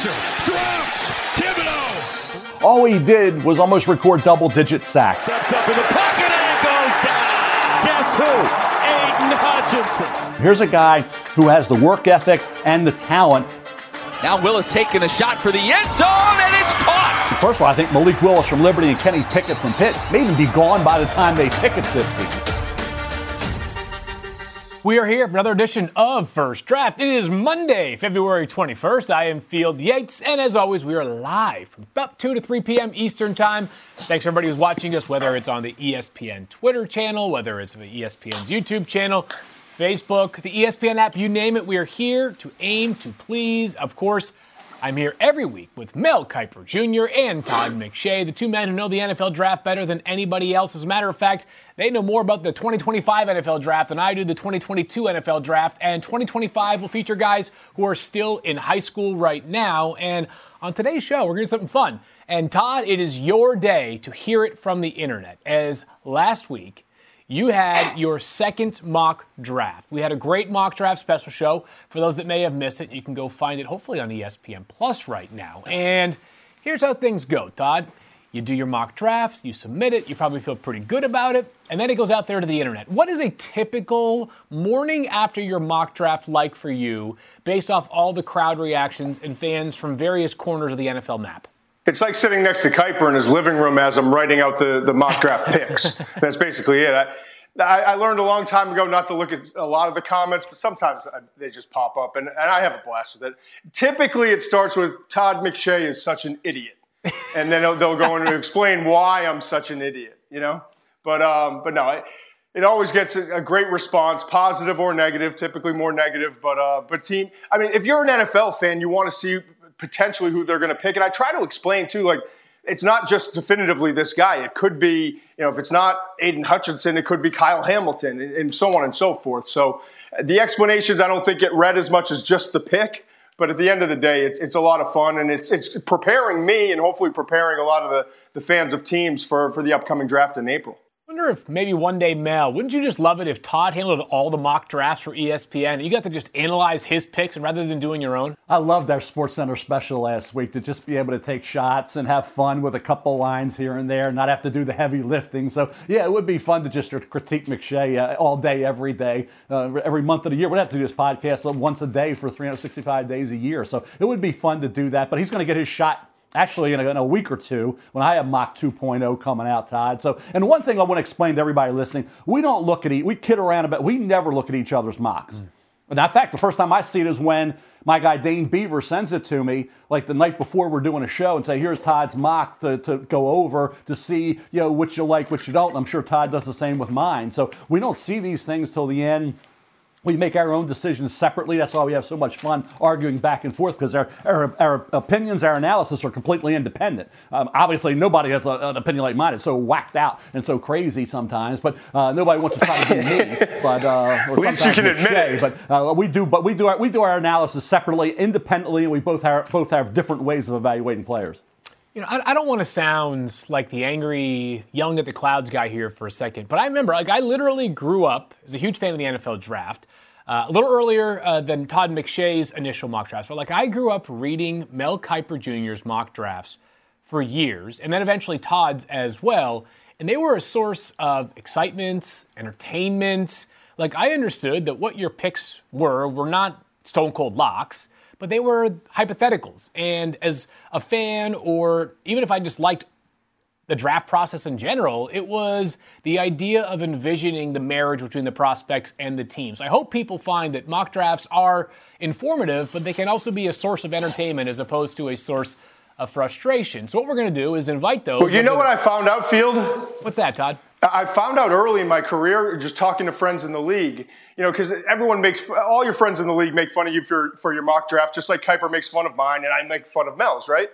pressure. Drops. Thibodeaux. All he did was almost record double digit sacks. Steps up in the pocket and goes down. Guess who? Aidan Hutchinson. Here's a guy who has the work ethic and the talent. Now Willis taking a shot for the end zone, and it's caught. First of all, I think Malik Willis from Liberty and Kenny Pickett from Pitt may even be gone by the time they pick at 50. We are here for another edition of First Draft. It is Monday, February 21st. I am Field Yates, and as always, we are live from about 2 to 3 p.m. Eastern Time. Thanks everybody who's watching us, whether it's on the ESPN Twitter channel, whether it's the ESPN's YouTube channel, Facebook, the ESPN app, you name it. We are here to aim to please, of course, I'm here every week with Mel Kiper Jr. and Todd McShay, the two men who know the NFL draft better than anybody else. As a matter of fact, they know more about the 2025 NFL draft than I do the 2022 NFL draft. And 2025 will feature guys who are still in high school right now. And on today's show, we're going to do something fun. And Todd, it is your day to hear it from the internet. As last week, you had your second mock draft. We had a great mock draft special show. For those that may have missed it, you can go find it hopefully on ESPN Plus right now. And here's how things go, Todd. You do your mock drafts, you submit it, you probably feel pretty good about it, and then it goes out there to the internet. What is a typical morning after your mock draft like for you based off all the crowd reactions and fans from various corners of the NFL map? It's like sitting next to Kiper in his living room as I'm writing out the, the mock draft picks. That's basically it. I, I, learned a long time ago not to look at a lot of the comments, but sometimes they just pop up, and, and I have a blast with it. Typically, it starts with Todd McShay is such an idiot, and then they'll, they'll go in and explain why I'm such an idiot, you know. But um, but no, it, it always gets a, a, great response, positive or negative. Typically more negative, but uh, but team. I mean, if you're an NFL fan, you want to see potentially who they're going to pick. And I try to explain too, like it's not just definitively this guy. It could be, you know, if it's not Aidan Hutchinson, it could be Kyle Hamilton, and, and so on and so forth. So the explanations I don't think get read as much as just the pick. But at the end of the day, it's, it's a lot of fun, and it's, it's preparing me and hopefully preparing a lot of the, the fans of teams for, for the upcoming draft in April wonder if maybe one day, Mel, wouldn't you just love it if Todd handled all the mock drafts for ESPN? You got to just analyze his picks and rather than doing your own. I loved our Sports Center special last week to just be able to take shots and have fun with a couple lines here and there, not have to do the heavy lifting. So yeah, it would be fun to just critique McShay uh, all day, every day, uh, every month of the year. We'd have to do this podcast once a day for 365 days a year. So it would be fun to do that. But he's going to get his shot actually in a, in a, week or two when I have Mock 2.0 coming out, Todd. So, and one thing I want to explain to everybody listening: we don't look at each, we kid around about, we never look at each other's mocks. Mm. And in fact, the first time I see it is when my guy Dane Beaver sends it to me, like the night before we're doing a show, and say, "Here's Todd's mock to, to go over to see, you know, what you like, what you don't." And I'm sure Todd does the same with mine. So we don't see these things till the end we make our own decisions separately. That's why we have so much fun arguing back and forth because our, our, our, opinions, our analysis are completely independent. Um, obviously, nobody has a, an opinion like mine. It's so whacked out and so crazy sometimes, but uh, nobody wants to try to be me. But uh, or At least you can admit it. But uh, we do. But we do our we do our analysis separately, independently, and we both have both have different ways of evaluating players. You know, I, I, don't want to sound like the angry, young at the clouds guy here for a second, but I remember, like, I literally grew up as a huge fan of the NFL draft. Uh, a little earlier uh, than Todd McShay's initial mock drafts, but like I grew up reading Mel Kiper Jr.'s mock drafts for years, and then eventually Todd's as well, and they were a source of excitement, entertainment. Like I understood that what your picks were were not stone cold locks, but they were hypotheticals. And as a fan, or even if I just liked the draft process in general, it was the idea of envisioning the marriage between the prospects and the teams. I hope people find that mock drafts are informative, but they can also be a source of entertainment as opposed to a source of frustration. So what we're going to do is invite those. Well, you know what I found out, Field? What's that, Todd? I found out early in my career, just talking to friends in the league, you know, because everyone makes all your friends in the league make fun of you for, for your mock draft, just like Kiper makes fun of mine, and I make fun of Mel's, right?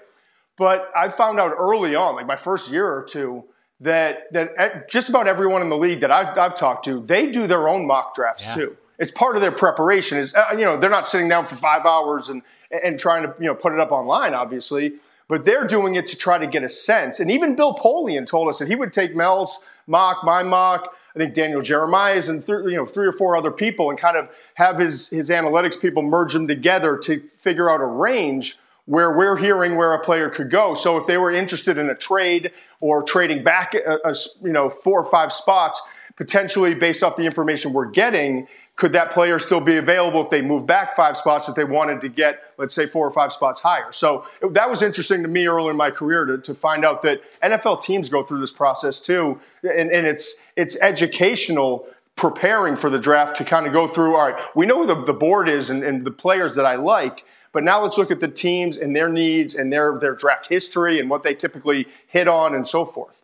But I found out early on, like my first year or two, that that just about everyone in the league that I've, I've talked to, they do their own mock drafts yeah. too. It's part of their preparation. Is uh, you know they're not sitting down for five hours and and trying to you know put it up online, obviously, but they're doing it to try to get a sense. And even Bill Polian told us that he would take Mel's mock, my mock, I think Daniel Jeremiah's, and th- you know three or four other people, and kind of have his his analytics people merge them together to figure out a range where we're hearing where a player could go. So if they were interested in a trade or trading back, a, a, you know, four or five spots, potentially based off the information we're getting, could that player still be available if they moved back five spots that they wanted to get, let's say, four or five spots higher? So that was interesting to me early in my career to, to find out that NFL teams go through this process too, and, and it's it's educational preparing for the draft to kind of go through. All right, we know who the, the board is and, and the players that I like, but now let's look at the teams and their needs and their their draft history and what they typically hit on and so forth.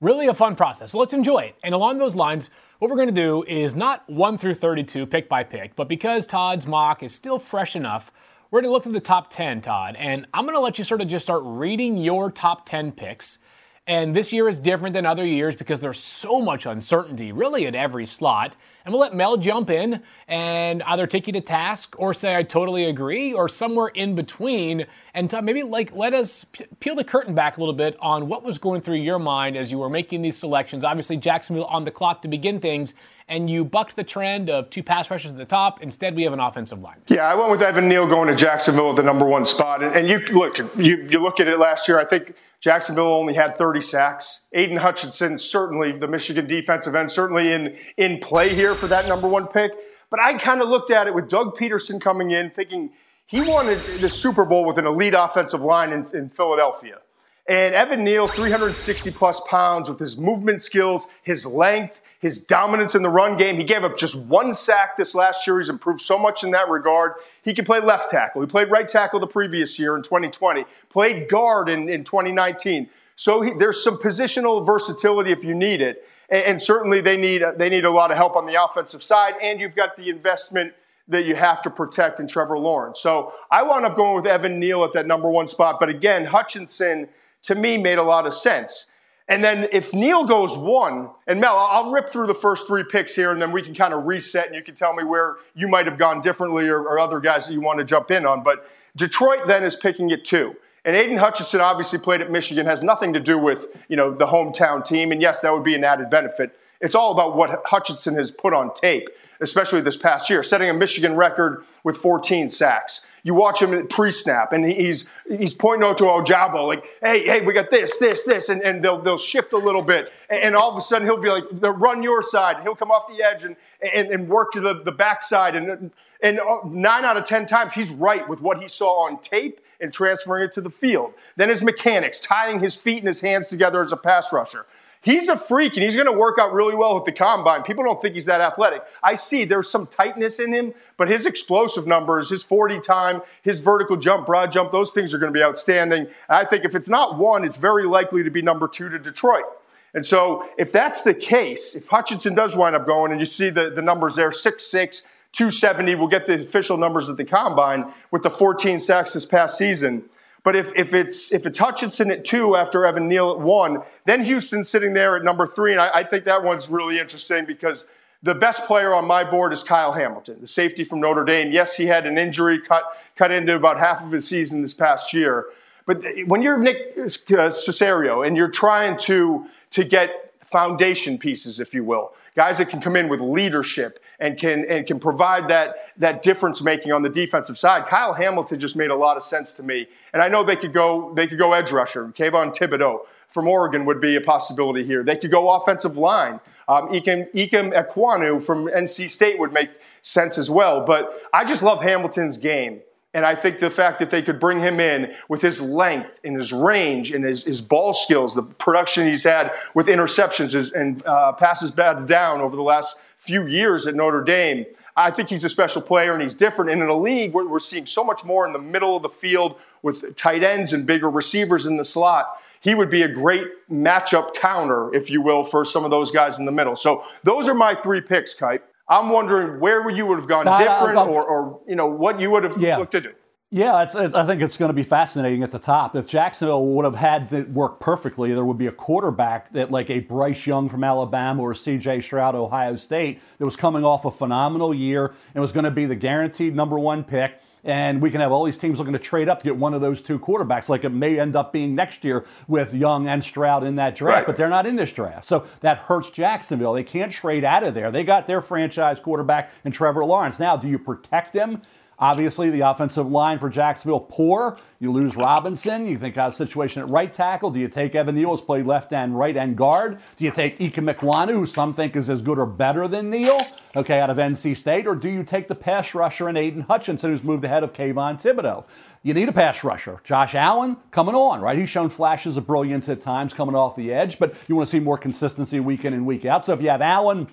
Really a fun process. So let's enjoy it. And along those lines. What we're going to do is not 1 through 32 pick by pick, but because Todd's mock is still fresh enough, we're going to look at the top 10, Todd. And I'm going to let you sort of just start reading your top 10 picks. And this year is different than other years because there's so much uncertainty, really, at every slot. And we'll let Mel jump in and either take you to task or say, I totally agree, or somewhere in between. And maybe like let us peel the curtain back a little bit on what was going through your mind as you were making these selections. Obviously, Jacksonville on the clock to begin things and you bucked the trend of two pass rushers at the top. Instead, we have an offensive line. Yeah, I went with Evan Neal going to Jacksonville at the number one spot. And, and you look, you, you look at it last year. I think Jacksonville only had 30 sacks. Aidan Hutchinson, certainly the Michigan defensive end, certainly in, in play here for that number one pick. But I kind of looked at it with Doug Pederson coming in, thinking he wanted the Super Bowl with an elite offensive line in, in Philadelphia. And Evan Neal, 360 plus pounds with his movement skills, his length, his dominance in the run game. He gave up just one sack this last year. He's improved so much in that regard. He can play left tackle. He played right tackle the previous year in 2020, played guard in, in 2019. So he, there's some positional versatility if you need it. And, and certainly they need, they need a lot of help on the offensive side. And you've got the investment that you have to protect in Trevor Lawrence. So I wound up going with Evan Neal at that number one spot. But again, Hutchinson to me made a lot of sense. And then if Neal goes one, and Mel, I'll rip through the first three picks here, and then we can kind of reset, and you can tell me where you might have gone differently or, or other guys that you want to jump in on. But Detroit then is picking it two. And Aidan Hutchinson obviously played at Michigan, has nothing to do with you know the hometown team, and yes, that would be an added benefit. It's all about what Hutchinson has put on tape, especially this past year, setting a Michigan record with 14 sacks. You watch him pre-snap, and he's he's pointing out to Ojabo like, "Hey, hey, we got this, this, this," and, and they'll they'll shift a little bit, and, all of a sudden he'll be like, "Run your side." He'll come off the edge and and, and work to the the backside, and and uh, nine out of ten times he's right with what he saw on tape and transferring it to the field. Then his mechanics, tying his feet and his hands together as a pass rusher. He's a freak and he's going to work out really well with the combine. People don't think he's that athletic. I see there's some tightness in him, but his explosive numbers, his 40 time, his vertical jump, broad jump, those things are going to be outstanding. And I think if it's not one, it's very likely to be number two to Detroit. And so if that's the case, if Hutchinson does wind up going and you see the, the numbers there, 6'6, 270, we'll get the official numbers at the combine with the 14 sacks this past season. But if, if, it's, if it's Hutchinson at two after Evan Neal at one, then Houston's sitting there at number three. And I, I think that one's really interesting because the best player on my board is Kyle Hamilton, the safety from Notre Dame. Yes, he had an injury cut, cut into about half of his season this past year. But when you're Nick Caserio and you're trying to, to get foundation pieces, if you will, guys that can come in with leadership and can and can provide that that difference making on the defensive side. Kyle Hamilton just made a lot of sense to me, and I know they could go they could go edge rusher. Kayvon Thibodeaux from Oregon would be a possibility here. They could go offensive line. Um, Ikem, Ikem Ekwonu from NC State would make sense as well. But I just love Hamilton's game. And I think the fact that they could bring him in with his length and his range and his, his ball skills, the production he's had with interceptions and uh, passes batted down over the last few years at Notre Dame, I think he's a special player and he's different. And in a league where we're seeing so much more in the middle of the field with tight ends and bigger receivers in the slot, he would be a great matchup counter, if you will, for some of those guys in the middle. So those are my three picks, Kipe. I'm wondering where you would have gone uh, different, or, or, you know what you would have yeah. looked to do. Yeah, it's, it's, I think it's going to be fascinating at the top. If Jacksonville would have had it work perfectly, there would be a quarterback that, like a Bryce Young from Alabama or C.J. Stroud, Ohio State, that was coming off a phenomenal year and was going to be the guaranteed number one pick and we can have all these teams looking to trade up to get one of those two quarterbacks, like it may end up being next year with Young and Stroud in that draft, right. but they're not in this draft. So that hurts Jacksonville. They can't trade out of there. They got their franchise quarterback and Trevor Lawrence. Now, do you protect him? Obviously, the offensive line for Jacksonville poor. You lose Robinson. You think out of situation at right tackle. Do you take Evan Neal, who's played left and right end guard? Do you take Ikem Ekwonu, who some think is as good or better than Neal, okay, out of NC State? Or do you take the pass rusher and Aidan Hutchinson, who's moved ahead of Kayvon Thibodeaux? You need a pass rusher. Josh Allen coming on, right? He's shown flashes of brilliance at times coming off the edge, but you want to see more consistency week in and week out. So if you have Allen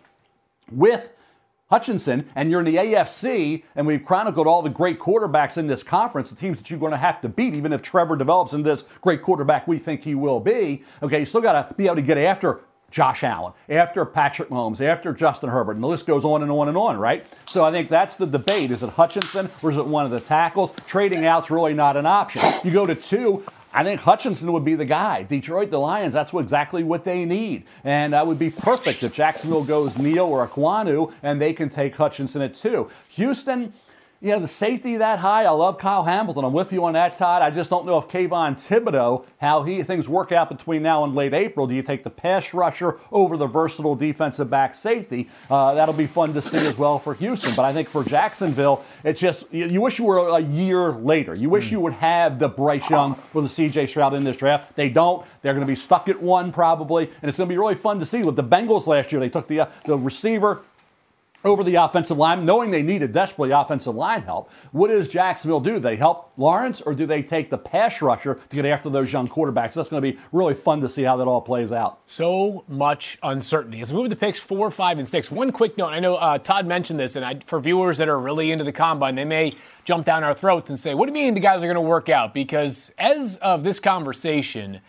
with Hutchinson, and you're in the AFC, and we've chronicled all the great quarterbacks in this conference, the teams that you're going to have to beat, even if Trevor develops into this great quarterback we think he will be. Okay, you still got to be able to get after Josh Allen, after Patrick Mahomes, after Justin Herbert, and the list goes on and on and on, right? So I think that's the debate. Is it Hutchinson or is it one of the tackles? Trading out's really not an option. You go to two, I think Hutchinson would be the guy. Detroit, the Lions, that's what, exactly what they need. And that would be perfect if Jacksonville goes Neal or Ekwonu and they can take Hutchinson at two. Houston, you know, the safety that high, I love Kyle Hamilton. I'm with you on that, Todd. I just don't know if Kayvon Thibodeaux, how he things work out between now and late April. Do you take the pass rusher over the versatile defensive back safety? Uh, that'll be fun to see as well for Houston. But I think for Jacksonville, it's just you, you wish you were a year later. You wish mm. you would have the Bryce Young or the C.J. Stroud in this draft. They don't. They're going to be stuck at one probably, and it's going to be really fun to see. With the Bengals last year, they took the uh, the receiver over the offensive line, knowing they needed desperately offensive line help. What does Jacksonville do? They help Lawrence, or do they take the pass rusher to get after those young quarterbacks? That's going to be really fun to see how that all plays out. So much uncertainty. As we move to picks four, five, and six, one quick note. I know uh, Todd mentioned this, and I, for viewers that are really into the combine, they may jump down our throats and say, "What do you mean the guys are going to work out?" Because as of this conversation,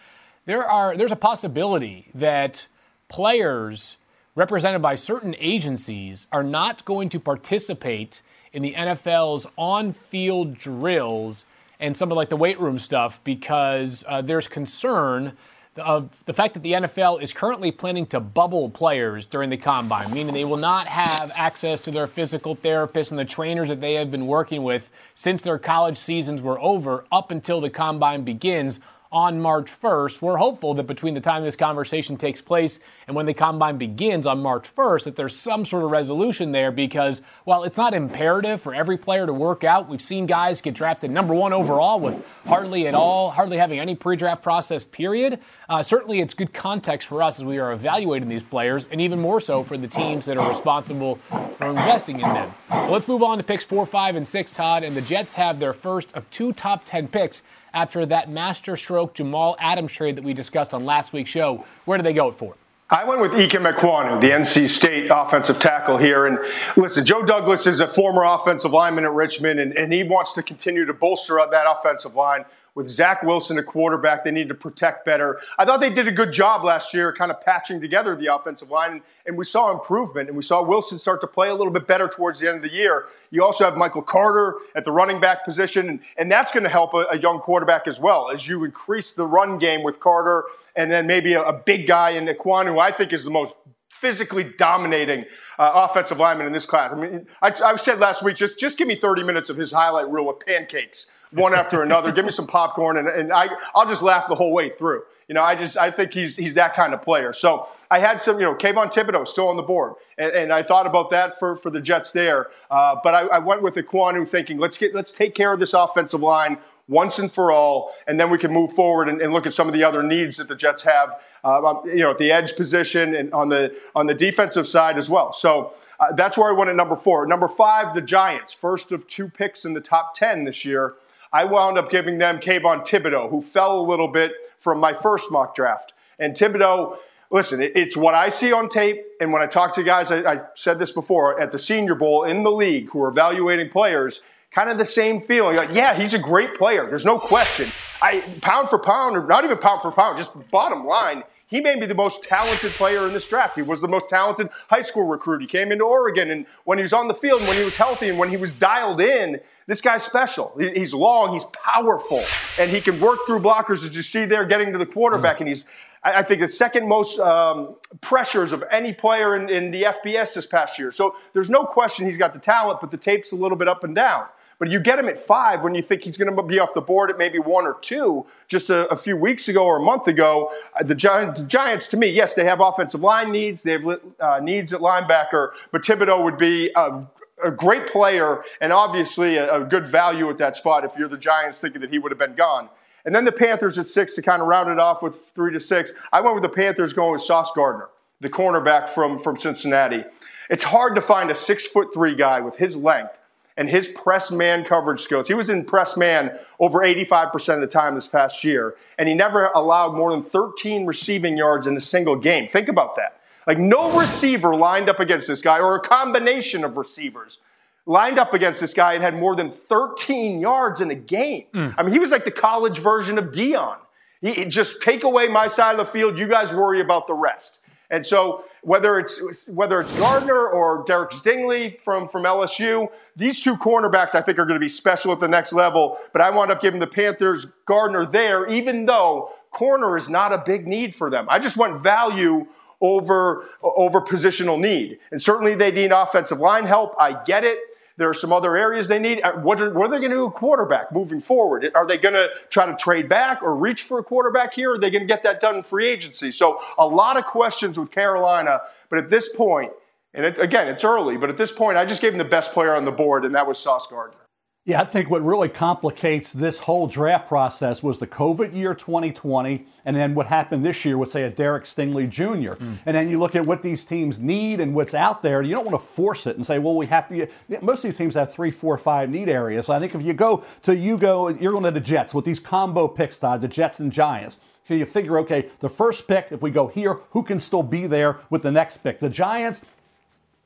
there are there's a possibility that players represented by certain agencies are not going to participate in the NFL's on field drills and some of like the weight room stuff because uh, there's concern of the fact that the NFL is currently planning to bubble players during the combine, meaning they will not have access to their physical therapists and the trainers that they have been working with since their college seasons were over up until the combine begins on March 1st. We're hopeful that between the time this conversation takes place and when the combine begins on March 1st, that there's some sort of resolution there because while it's not imperative for every player to work out, we've seen guys get drafted number one overall with hardly at all, hardly having any pre draft process, period. Uh, certainly, it's good context for us as we are evaluating these players, and even more so for the teams that are responsible for investing in them. Well, let's move on to picks four, five, and six, Todd. And the Jets have their first of two top 10 picks after that master stroke Jamal Adams trade that we discussed on last week's show. Where do they go for? I went with Ikem Ekwonu, the NC State offensive tackle here. And listen, Joe Douglas is a former offensive lineman at Richmond, and, and he wants to continue to bolster up that offensive line with Zach Wilson, a quarterback, they need to protect better. I thought they did a good job last year, kind of patching together the offensive line, and we saw improvement, and we saw Wilson start to play a little bit better towards the end of the year. You also have Michael Carter at the running back position, and, and that's going to help a, a, young quarterback as well as you increase the run game with Carter, and then maybe a, a big guy in Ekwonu, who I think is the most physically dominating uh, offensive lineman in this class. I mean, I, I said last week, just just give me 30 minutes of his highlight reel with pancakes one after another. Give me some popcorn, and, and I, I'll just laugh the whole way through. You know, I just I think he's he's that kind of player. So I had some, you know, Kayvon Thibodeaux still on the board, and, and I thought about that for, for the Jets there. Uh, but I, I, went with Ekwonu, thinking let's get let's take care of this offensive line once and for all, and then we can move forward and, and look at some of the other needs that the Jets have, uh, you know, at the edge position and on the on the defensive side as well. So. Uh, that's where I went at number four. Number five, the Giants, first of two picks in the top 10 this year. I wound up giving them Kayvon Thibodeaux, who fell a little bit from my first mock draft. And Thibodeaux, listen, it's what I see on tape. And when I talk to guys, I, I said this before, at the Senior Bowl in the league who are evaluating players, kind of the same feeling. Like, yeah, he's a great player. There's no question. I pound for pound, or not even pound for pound, just bottom line, he may be the most talented player in this draft. He was the most talented high school recruit. He came into Oregon, and when he was on the field, and when he was healthy, and when he was dialed in, this guy's special. He's long, he's powerful, and he can work through blockers as you see there getting to the quarterback. And he's, I think, the second most um, pressures of any player in, in the FBS this past year. So there's no question he's got the talent, but the tape's a little bit up and down. But you get him at five when you think he's going to be off the board at maybe one or two just a, a few weeks ago or a month ago. Uh, the, Giants, the, Giants, to me, yes, they have offensive line needs. They have uh, needs at linebacker, but Thibodeaux would be a, a great player and obviously a, a good value at that spot if you're the Giants thinking that he would have been gone. And then the Panthers at six to kind of round it off with three to six. I went with the Panthers going with Sauce Gardner, the cornerback from, from Cincinnati. It's hard to find a six foot three guy with his length and his press man coverage skills. He was in press man over 85% of the time this past year, and he never allowed more than 13 receiving yards in a single game. Think about that. Like, no receiver lined up against this guy, or a combination of receivers lined up against this guy and had more than 13 yards in a game. Mm. I mean, he was like the college version of Deion. He, just take away my side of the field, you guys worry about the rest. And so whether it's whether it's Gardner or Derek Stingley from, from LSU, these two cornerbacks I think are going to be special at the next level. But I wound up giving the Panthers Gardner there, even though corner is not a big need for them. I just want value over over positional need. And certainly they need offensive line help. I get it. There are some other areas they need. Uh, what are, what are they going to do quarterback moving forward? Are they going to try to trade back or reach for a quarterback here? Or are they going to get that done in free agency? So a lot of questions with Carolina. But at this point, and it, again, it's early, but at this point, I just gave them the best player on the board, and that was Sauce Gardner. Yeah, I think what really complicates this whole draft process was the COVID year 2020, and then what happened this year with, say, a Derek Stingley Jr. Mm. And then you look at what these teams need and what's out there. You don't want to force it and say, well, we have to. Get, most of these teams have three, four, five need areas. So I think if you go to you go, you're going to the Jets with these combo picks, Todd, the Jets and Giants. So you figure, okay, the first pick, if we go here, who can still be there with the next pick? The Giants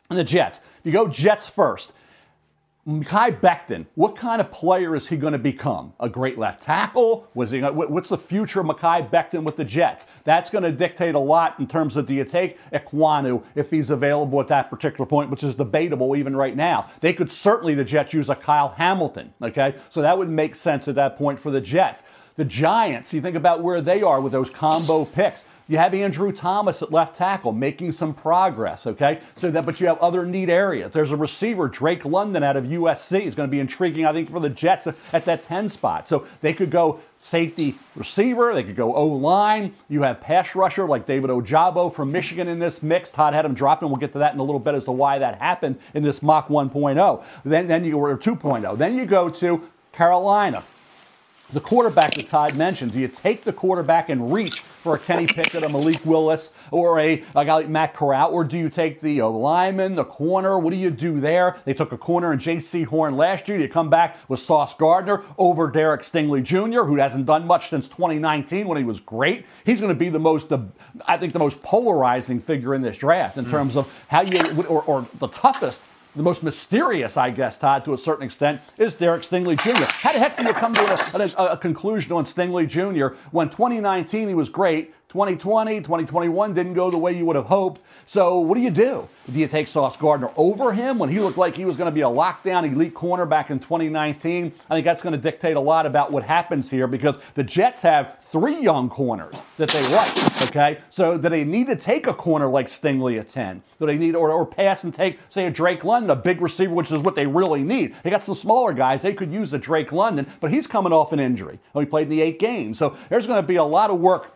and the Jets. If you go Jets first, Mekhi Becton, what kind of player is he going to become? A great left tackle? Was he? What's the future of Mekhi Becton with the Jets? That's going to dictate a lot in terms of do you take Ekwonu if he's available at that particular point, which is debatable even right now. They could certainly the Jets use a Kyle Hamilton. Okay, so that would make sense at that point for the Jets. The Giants, you think about where they are with those combo picks. You have Andrew Thomas at left tackle making some progress, okay? So that, but you have other neat areas. There's a receiver, Drake London out of USC, is going to be intriguing, I think, for the Jets at that 10 spot. So they could go safety receiver, they could go O line. You have pass rusher like David Ojabo from Michigan in this mix. Todd had him dropping. We'll get to that in a little bit as to why that happened in this mock 1.0. Then, then you or 2.0. Then you go to Carolina. The quarterback that Todd mentioned, do you take the quarterback and reach for a Kenny Pickett, a Malik Willis, or a, a guy like Matt Corral, or do you take the uh, lineman, the corner? What do you do there? They took a corner in Jaycee Horn last year. You come back with Sauce Gardner over Derek Stingley Jr., who hasn't done much since 2019 when he was great. He's going to be the most, I think, the most polarizing figure in this draft in mm. terms of how you, or, or the toughest the most mysterious, I guess, Todd, to a certain extent, is Derek Stingley Jr. How the heck do you come to a, a, a conclusion on Stingley Jr. when 2019 he was great, 2020, 2021 didn't go the way you would have hoped. So what do you do? Do you take Sauce Gardner over him when he looked like he was going to be a lockdown elite corner back in 2019? I think that's going to dictate a lot about what happens here because the Jets have three young corners that they like. Okay, so do they need to take a corner like Stingley at 10? Do they need or, or pass and take say a Drake London, a big receiver, which is what they really need? They got some smaller guys. They could use a Drake London, but he's coming off an injury. And he played in the eight games, so there's going to be a lot of work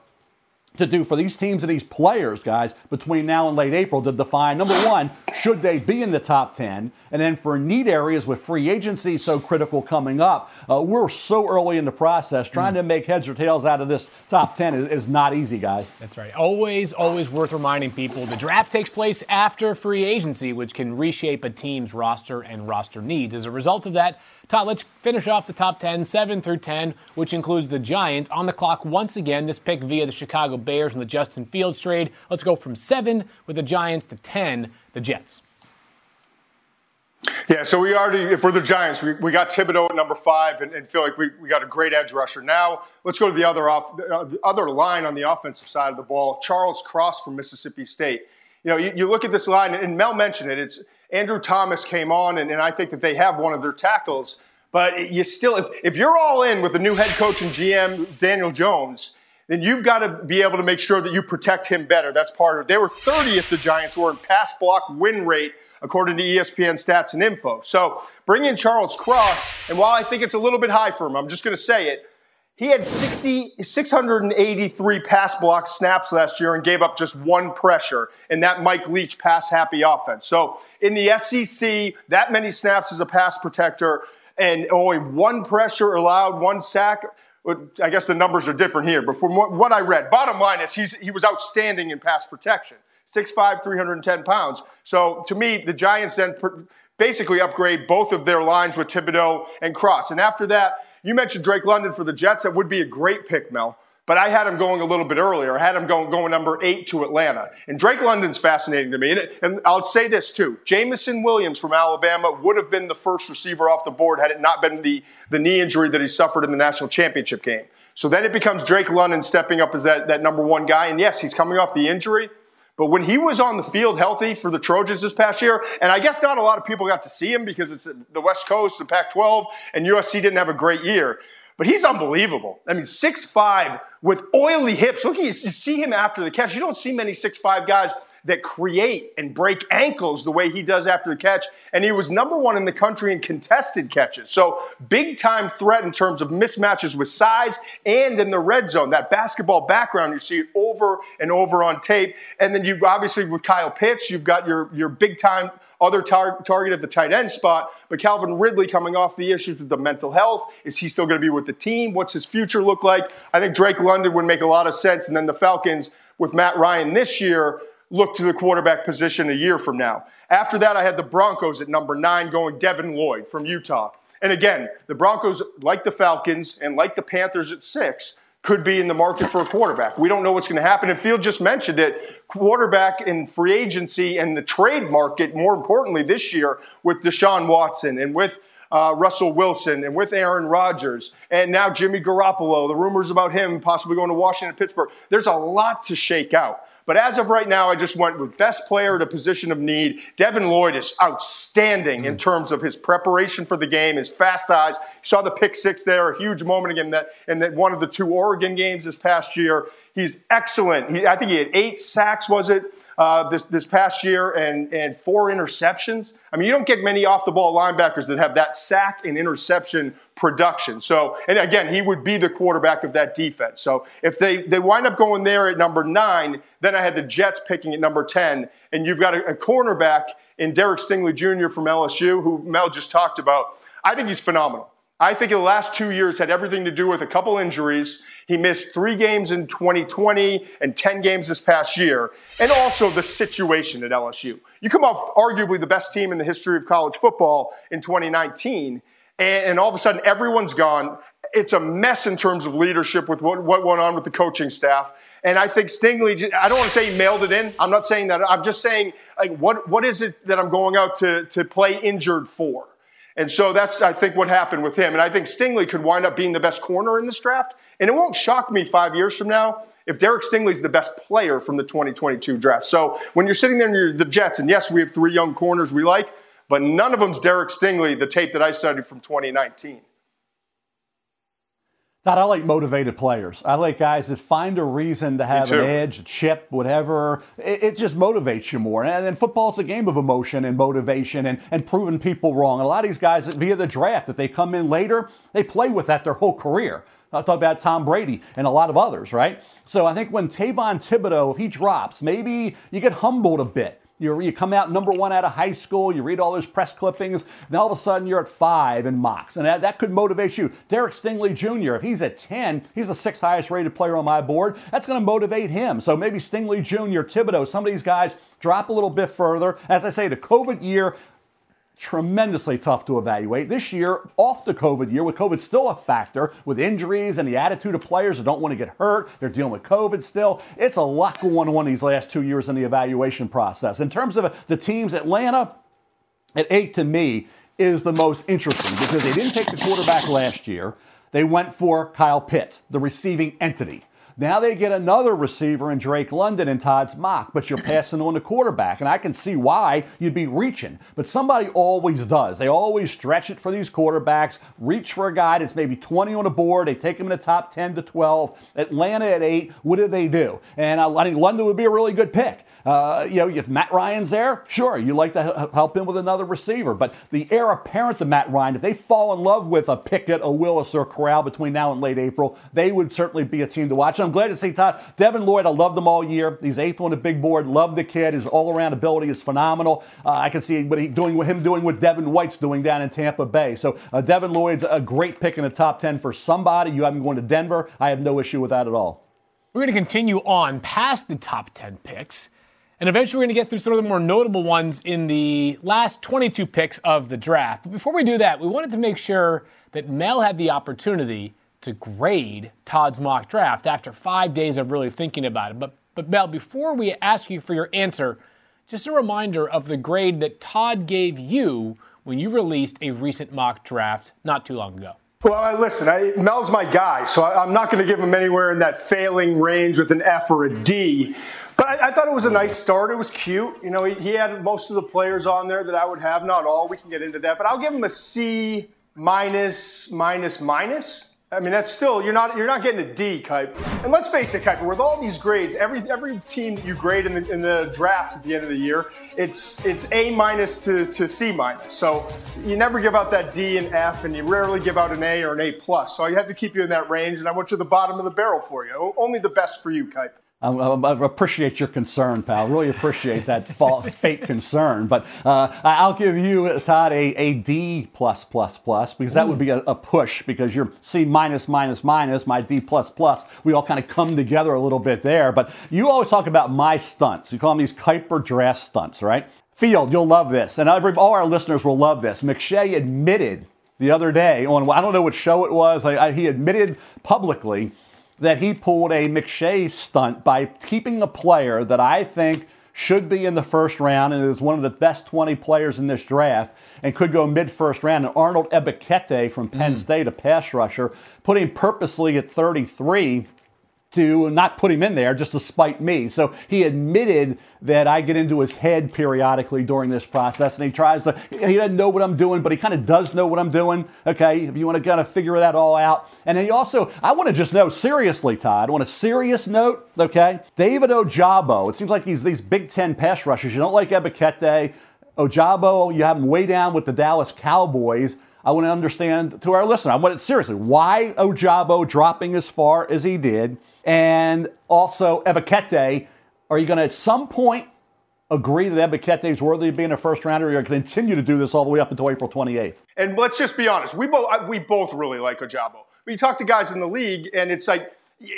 to do for these teams and these players, guys, between now and late April to define number one, should they be in the top 10? And then for need areas with free agency so critical coming up, uh, we're so early in the process. Trying mm. to make heads or tails out of this top 10 is, is, not easy, guys. That's right. Always, always worth reminding people the draft takes place after free agency, which can reshape a team's roster and roster needs. As a result of that, Todd, let's finish off the top 10, 7 through 10, which includes the Giants. On the clock once again, this pick via the Chicago Bears and the Justin Fields trade. Let's go from 7 with the Giants to 10, the Jets. Yeah, so we already, if we're the Giants, we, we got Thibodeaux at number five and, and feel like we, we got a great edge rusher. Now, let's go to the other, off, uh, the other line on the offensive side of the ball, Charles Cross from Mississippi State. You know, you, you look at this line, and Mel mentioned it, it's – Andrew Thomas came on, and, and I think that they have one of their tackles. But you still, if, if you're all in with the new head coach and GM, Daniel Jones, then you've got to be able to make sure that you protect him better. That's part of it. They were 30th, the Giants were in pass block win rate, according to ESPN stats and info. So bring in Charles Cross, and while I think it's a little bit high for him, I'm just going to say it, He had 60, 683 pass block snaps last year and gave up just one pressure in that Mike Leach pass happy offense. So in the SEC, that many snaps as a pass protector and only one pressure allowed, one sack. I guess the numbers are different here, but from what I read, bottom line is he's, he was outstanding in pass protection. 6'5, 310 pounds. So to me, the Giants then basically upgrade both of their lines with Thibodeaux and Cross. And after that, you mentioned Drake London for the Jets. That would be a great pick, Mel. But I had him going a little bit earlier. I had him going, going number eight to Atlanta. And Drake London's fascinating to me. And, and I'll say this too. Jameson Williams from Alabama would have been the first receiver off the board had it not been the, the knee injury that he suffered in the national championship game. So then it becomes Drake London stepping up as that, that number one guy. And yes, he's coming off the injury. But when he was on the field healthy for the Trojans this past year, and I guess not a lot of people got to see him because it's the West Coast, the Pac 12, and USC didn't have a great year. But he's unbelievable. I mean, six five with oily hips. Look, you see him after the catch. You don't see many six five guys that create and break ankles the way he does after the catch. And he was number one in the country in contested catches. So big time threat in terms of mismatches with size and in the red zone. That basketball background, you see it over and over on tape. And then you obviously with Kyle Pitts, you've got your, your big time other tar- target at the tight end spot. But Calvin Ridley coming off the issues with the mental health. Is he still going to be with the team? What's his future look like? I think Drake London would make a lot of sense. And then the Falcons with Matt Ryan this year look to the quarterback position a year from now. After that, I had the Broncos at number nine going Devin Lloyd from Utah. And again, the Broncos, like the Falcons and like the Panthers at six, could be in the market for a quarterback. We don't know what's going to happen. And Field just mentioned it. Quarterback in free agency and the trade market, more importantly this year, with Deshaun Watson and with uh, Russell Wilson and with Aaron Rodgers and now Jimmy Garoppolo, the rumors about him possibly going to Washington, Pittsburgh. There's a lot to shake out. But as of right now, I just went with best player at a position of need. Devin Lloyd is outstanding in mm. terms of his preparation for the game, his fast eyes. You saw the pick six there, a huge moment again that in that one of the two Oregon games this past year. He's excellent. He, I think he had eight sacks, was it? Uh, this, this past year and, and four interceptions. I mean, you don't get many off the ball linebackers that have that sack and interception production. So, and again, he would be the quarterback of that defense. So if they, they wind up going there at number nine, then I had the Jets picking at number 10, and you've got a, a cornerback in Derek Stingley Jr. from LSU, who Mel just talked about. I think he's phenomenal. I think the last two years had everything to do with a couple injuries. He missed three games in 2020 and 10 games this past year, and also the situation at LSU. You come off arguably the best team in the history of college football in 2019, and, and all of a sudden everyone's gone. It's a mess in terms of leadership with what, what went on with the coaching staff. And I think Stingley, I don't want to say he mailed it in. I'm not saying that. I'm just saying, like, what, what is it that I'm going out to, to play injured for? And so that's, I think, what happened with him. And I think Stingley could wind up being the best corner in this draft. And it won't shock me five years from now if Derek Stingley's the best player from the 2022 draft. So when you're sitting there and you're the Jets, and yes, we have three young corners we like, but none of them's Derek Stingley, the tape that I studied from 2019. Todd, I like motivated players. I like guys that find a reason to have an edge, a chip, whatever. It, it, just motivates you more. And, and football's a game of emotion and motivation and, and proving people wrong. And a lot of these guys, via the draft, if they come in later, they play with that their whole career. I talk about Tom Brady and a lot of others, right? So I think when Kayvon Thibodeaux, if he drops, maybe you get humbled a bit. You, you come out number one out of high school, you read all those press clippings, and all of a sudden you're at five in mocks. And that, that could motivate you. Derek Stingley Jr., if he's at 10, he's the sixth highest rated player on my board. That's going to motivate him. So maybe Stingley Jr., Thibodeaux, some of these guys drop a little bit further. As I say, the COVID year, tremendously tough to evaluate. This year, off the COVID year, with COVID still a factor, with injuries and the attitude of players that don't want to get hurt, they're dealing with COVID still. It's a lot going on these last two years in the evaluation process. In terms of the teams, Atlanta at eight to me is the most interesting because they didn't take the quarterback last year. They went for Kyle Pitts, the receiving entity. Now they get another receiver in Drake London and Todd's mock, but you're passing on the quarterback. And I can see why you'd be reaching. But somebody always does. They always stretch it for these quarterbacks, reach for a guy that's maybe 20 on the board. They take him in the top 10 to 12. Atlanta at 8. What do they do? And I think London would be a really good pick. Uh, you know, if Matt Ryan's there, sure, you'd like to help him with another receiver. But the heir apparent to Matt Ryan, if they fall in love with a Pickett, a Willis, or a Corral between now and late April, they would certainly be a team to watch. And I'm glad to see Todd Devin Lloyd. I loved him all year. He's eighth on the big board. Love the kid. His all-around ability is phenomenal. Uh, I can see what he doing with him doing what Devin White's doing down in Tampa Bay. So uh, Devin Lloyd's a great pick in the top ten for somebody. You have him going to Denver. I have no issue with that at all. We're going to continue on past the top 10 picks. And eventually, we're going to get through some of the more notable ones in the last 22 picks of the draft. But before we do that, we wanted to make sure that Mel had the opportunity to grade Todd's mock draft after five days of really thinking about it. But, but Mel, before we ask you for your answer, just a reminder of the grade that Todd gave you when you released a recent mock draft not too long ago. Well, listen, I, Mel's my guy, so I, am not going to give him anywhere in that failing range with an F or a D. But I, I, thought it was a nice start. It was cute. You know, he, he, had most of the players on there that I would have, not all. We can get into that, but I'll give him a C minus, minus, minus. I mean, that's still you're not you're not getting a D, Kiper. And let's face it, Kiper, with all these grades, every every team you grade in the, in the draft at the end of the year, it's it's A minus to, to C minus. So you never give out that D and F, and you rarely give out an A or an A plus. So I have to keep you in that range, and I went to the bottom of the barrel for you. Only the best for you, Kiper. I, I, appreciate your concern, pal. Really appreciate that fake concern. But uh, I'll give you, Todd, a, a D plus plus plus because that would be a, a, push because you're C minus minus minus, my D plus plus. We all kind of come together a little bit there. But you always talk about my stunts. You call them these Kiper draft stunts, right? Field, you'll love this, and every, all our listeners will love this. McShay admitted the other day on I don't know what show it was. I, he admitted publicly that he pulled a McShay stunt by keeping a player that I think should be in the first round and is one of the best 20 players in this draft and could go mid first round. And Arnold Ebiketie from Penn mm. State, a pass rusher, put him purposely at 33 to not put him in there just to spite me. So he admitted that I get into his head periodically during this process, and he tries to, he doesn't know what I'm doing, but he kind of does know what I'm doing. Okay, if you want to kind of figure that all out. And he also, I want to just know seriously, Todd, on a serious note, okay, David Ojabo, it seems like these, these Big Ten pass rushers, you don't like Ebiketie. Ojabo, you have him way down with the Dallas Cowboys. I want to understand to our listener. I want it seriously. Why Ojabo dropping as far as he did, and also Ebiketie. Are you going to at some point agree that Ebiketie is worthy of being a first rounder? Or you're going to continue to do this all the way up until April 28th? And let's just be honest. We both we both really like Ojabo. We talk to guys in the league, and it's like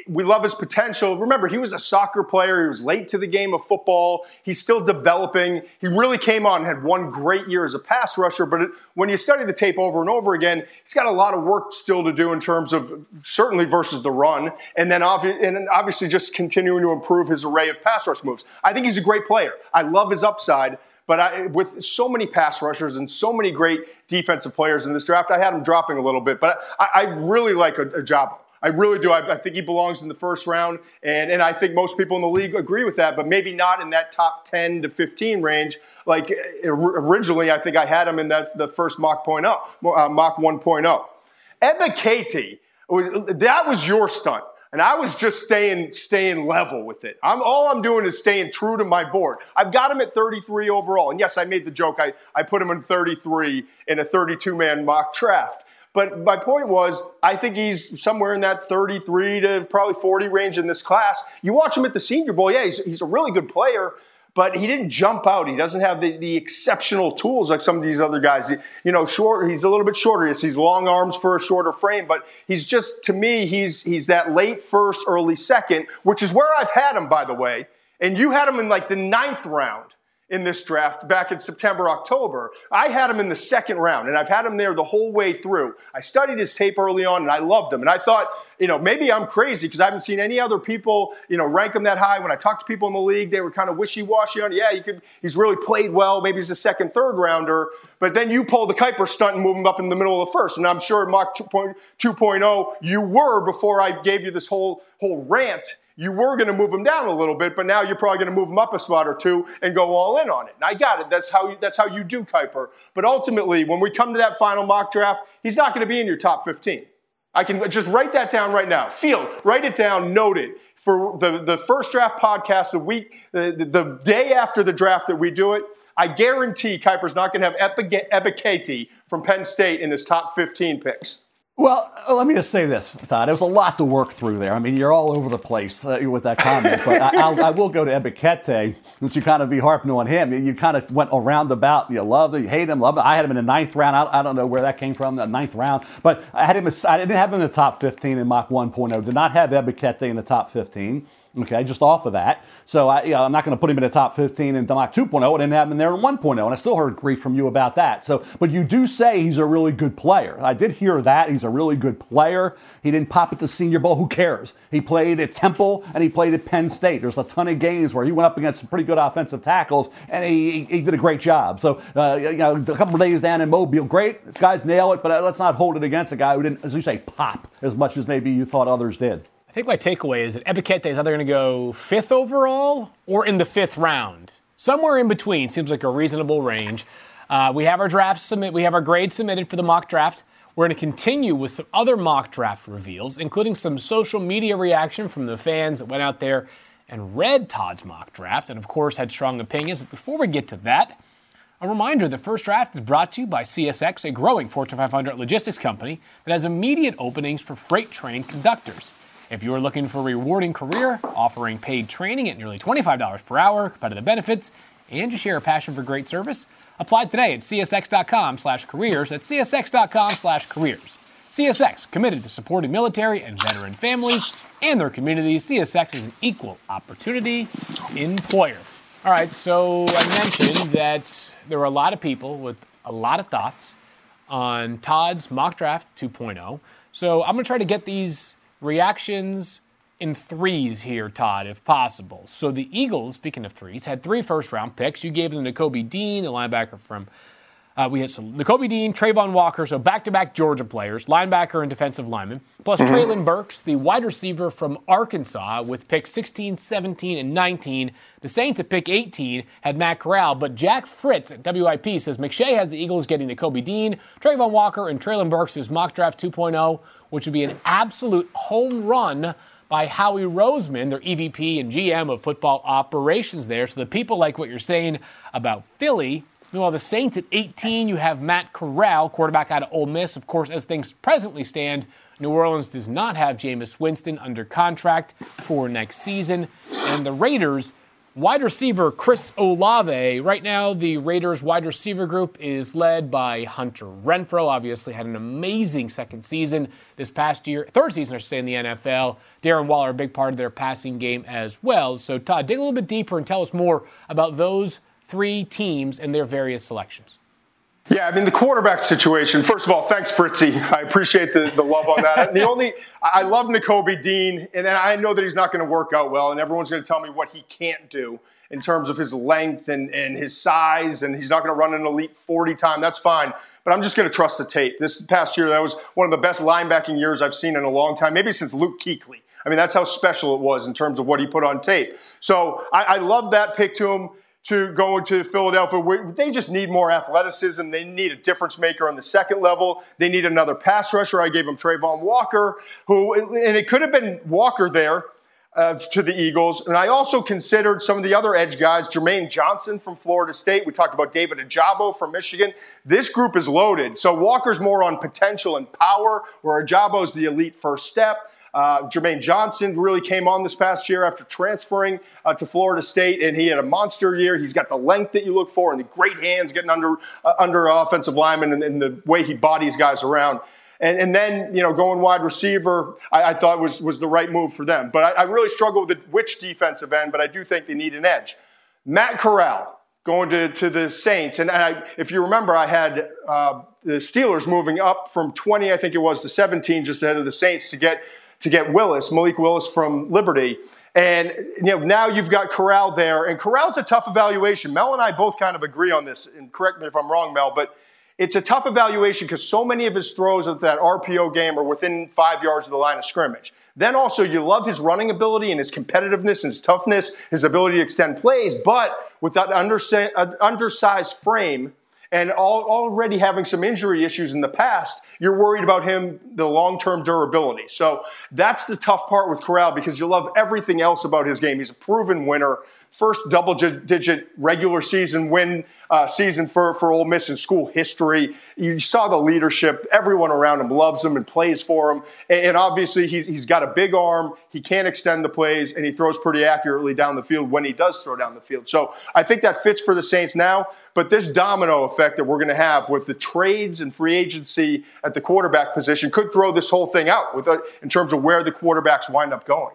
we love his potential. Remember, he was a soccer player. He was late to the game of football. He's still developing. He really came on and had one great year as a pass rusher. But it, when you study the tape over and over again, he's got a lot of work still to do in terms of certainly versus the run, and then obvi- and obviously just continuing to improve his array of pass rush moves. I think he's a great player. I love his upside. But I, with so many pass rushers and so many great defensive players in this draft, I had him dropping a little bit. But I, I really like a, Ojabo. I really do. I, I, think he belongs in the first round, and, and I think most people in the league agree with that, but maybe not in that top 10 to 15 range. Like originally, I think I had him in that the first mock point uh, mock 1.0. Ebiketie, that was your stunt. And I was just staying, staying level with it. I'm, all I'm doing is staying true to my board. I've got him at 33 overall. And yes, I made the joke. I, I put him in 33 in a 32 man mock draft. But my point was, I think he's somewhere in that 33 to probably 40 range in this class. You watch him at the Senior Bowl, yeah, he's, he's a really good player, but he didn't jump out. He doesn't have the, the exceptional tools like some of these other guys. You know, short. He's a little bit shorter. Yes, he's long arms for a shorter frame, but he's just to me, he's he's that late first, early second, which is where I've had him, by the way. And you had him in like the ninth round in this draft back in September, October. I had him in the second round, and I've had him there the whole way through. I studied his tape early on, and I loved him. And I thought, you know, maybe I'm crazy because I haven't seen any other people, you know, rank him that high. When I talked to people in the league, they were kind of wishy-washy on, yeah, you could, he's really played well. Maybe he's a second, third rounder. But then you pull the Kiper stunt and move him up in the middle of the first. And I'm sure Mock 2.0, you were before I gave you this whole whole rant you were going to move them down a little bit, but now you're probably going to move them up a spot or two and go all in on it. And I got it. That's how you, that's how you do Kiper. But ultimately, when we come to that final mock draft, he's not going to be in your top 15. I can just write that down right now. Field, write it down, note it. For the, the first draft podcast, the week, the, the, day after the draft that we do it, I guarantee Kiper's not going to have Ebiketie from Penn State in his top 15 picks. Well, uh, let me just say this, Todd. It was a lot to work through there. I mean, you're all over the place uh, with that comment, but I, I will go to Ebiketie since you kind of be harping on him. You kind of went around about. You love him, you hate him, love him. I had him in the ninth round. I, I don't know where that came from, the ninth round, but I had him. I didn't have him in the top 15 in Mock 1.0. Did not have Ebiketie in the top 15. Okay, just off of that. So I, you know, I'm not going to put him in the top 15 in Mock 2.0. I didn't have him there in 1.0, and I still heard grief from you about that. So, but you do say he's a really good player. I did hear that he's a really good player. He didn't pop at the Senior Bowl. Who cares? He played at Temple and he played at Penn State. There's a ton of games where he went up against some pretty good offensive tackles, and he, he did a great job. So, uh, you know, a couple of days down in Mobile, great guys nail it, but let's not hold it against a guy who didn't, as you say, pop as much as maybe you thought others did. I think my takeaway is that Ebiketie is either going to go fifth overall or in the fifth round. Somewhere in between seems like a reasonable range. Uh, we have our draft submit. We have our grade submitted for the mock draft. We're going to continue with some other mock draft reveals, including some social media reaction from the fans that went out there and read Todd's mock draft, and of course had strong opinions. But before we get to that, a reminder the first draft is brought to you by CSX, a growing Fortune 500 logistics company that has immediate openings for freight train conductors. If you are looking for a rewarding career, offering paid training at nearly $25 per hour, competitive benefits, and you share a passion for great service, apply today at csx.com slash careers. At csx.com slash careers. CSX, committed to supporting military and veteran families and their communities. CSX is an equal opportunity employer. All right, so I mentioned that there were a lot of people with a lot of thoughts on Todd's mock draft 2.0. So I'm going to try to get these reactions in threes here, Todd, if possible. So the Eagles, speaking of threes, had three first round picks. You gave them to Kobe Dean, the linebacker from. Uh, we had some Nakobe Dean, Travon Walker, so back to back Georgia players, linebacker and defensive lineman, plus mm-hmm. Treylon Burks, the wide receiver from Arkansas, with picks 16, 17, and 19. The Saints at pick 18 had Matt Corral, but Jack Fritz at WIP says McShay has the Eagles getting Nakobe Dean, Travon Walker, and Treylon Burks, who's mock draft 2.0 which would be an absolute home run by Howie Roseman, their EVP and GM of football operations there. So the people like what you're saying about Philly. Well, the Saints at 18, you have Matt Corral, quarterback out of Ole Miss. Of course, as things presently stand, New Orleans does not have Jameis Winston under contract for next season. And the Raiders Wide receiver Chris Olave. Right now, the Raiders wide receiver group is led by Hunter Renfrow. Obviously, had an amazing second season this past year, third season, I should say, in the NFL. Darren Waller, a big part of their passing game as well. So, Todd, dig a little bit deeper and tell us more about those three teams and their various selections. Yeah, I mean, the quarterback situation, first of all, thanks, Fritzy. I appreciate the, the love on that. the only, I love Nakobe Dean, and I know that he's not going to work out well, and everyone's going to tell me what he can't do in terms of his length and, and his size, and he's not going to run an elite 40 time. That's fine. But I'm just going to trust the tape. This past year, that was one of the best linebacking years I've seen in a long time, maybe since Luke Kuechly. I mean, that's how special it was in terms of what he put on tape. So I, I love that pick to him to go to Philadelphia. They just need more athleticism. They need a difference maker on the second level. They need another pass rusher. I gave them Travon Walker, who, and it could have been Walker there uh, to the Eagles. And I also considered some of the other edge guys, Jermaine Johnson from Florida State. We talked about David Ojabo from Michigan. This group is loaded. So Walker's more on potential and power, where Ojabo's the elite first step. Uh, Jermaine Johnson really came on this past year after transferring uh, to Florida State, and he had a monster year. He's got the length that you look for and the great hands getting under uh, under offensive linemen and, and, the way he bodies guys around. And, and then, you know, going wide receiver, I, I thought was, was the right move for them. But I, I really struggle with the, which defensive end, but I do think they need an edge. Matt Corral, going to, to the Saints. And I, if you remember, I had uh, the Steelers moving up from 20, I think it was, to 17, just ahead of the Saints to get to get Willis, Malik Willis from Liberty. And you know now you've got Corral there, and Corral's a tough evaluation. Mel and I both kind of agree on this, and correct me if I'm wrong, Mel, but it's a tough evaluation because so many of his throws at that RPO game are within five yards of the line of scrimmage. Then also, you love his running ability and his competitiveness and his toughness, his ability to extend plays, but with that uh, undersized frame and already having some injury issues in the past, you're worried about him, the long term durability. So that's the tough part with Corral because you love everything else about his game. He's a proven winner first double digit regular season win uh, season for, for Ole Miss in school history. You saw the leadership. Everyone around him loves him and plays for him. And, and obviously, he's, he's got a big arm. He can't extend the plays, and he throws pretty accurately down the field when he does throw down the field. So I think that fits for the Saints now. But this domino effect that we're going to have with the trades and free agency at the quarterback position could throw this whole thing out with, in terms of where the quarterbacks wind up going.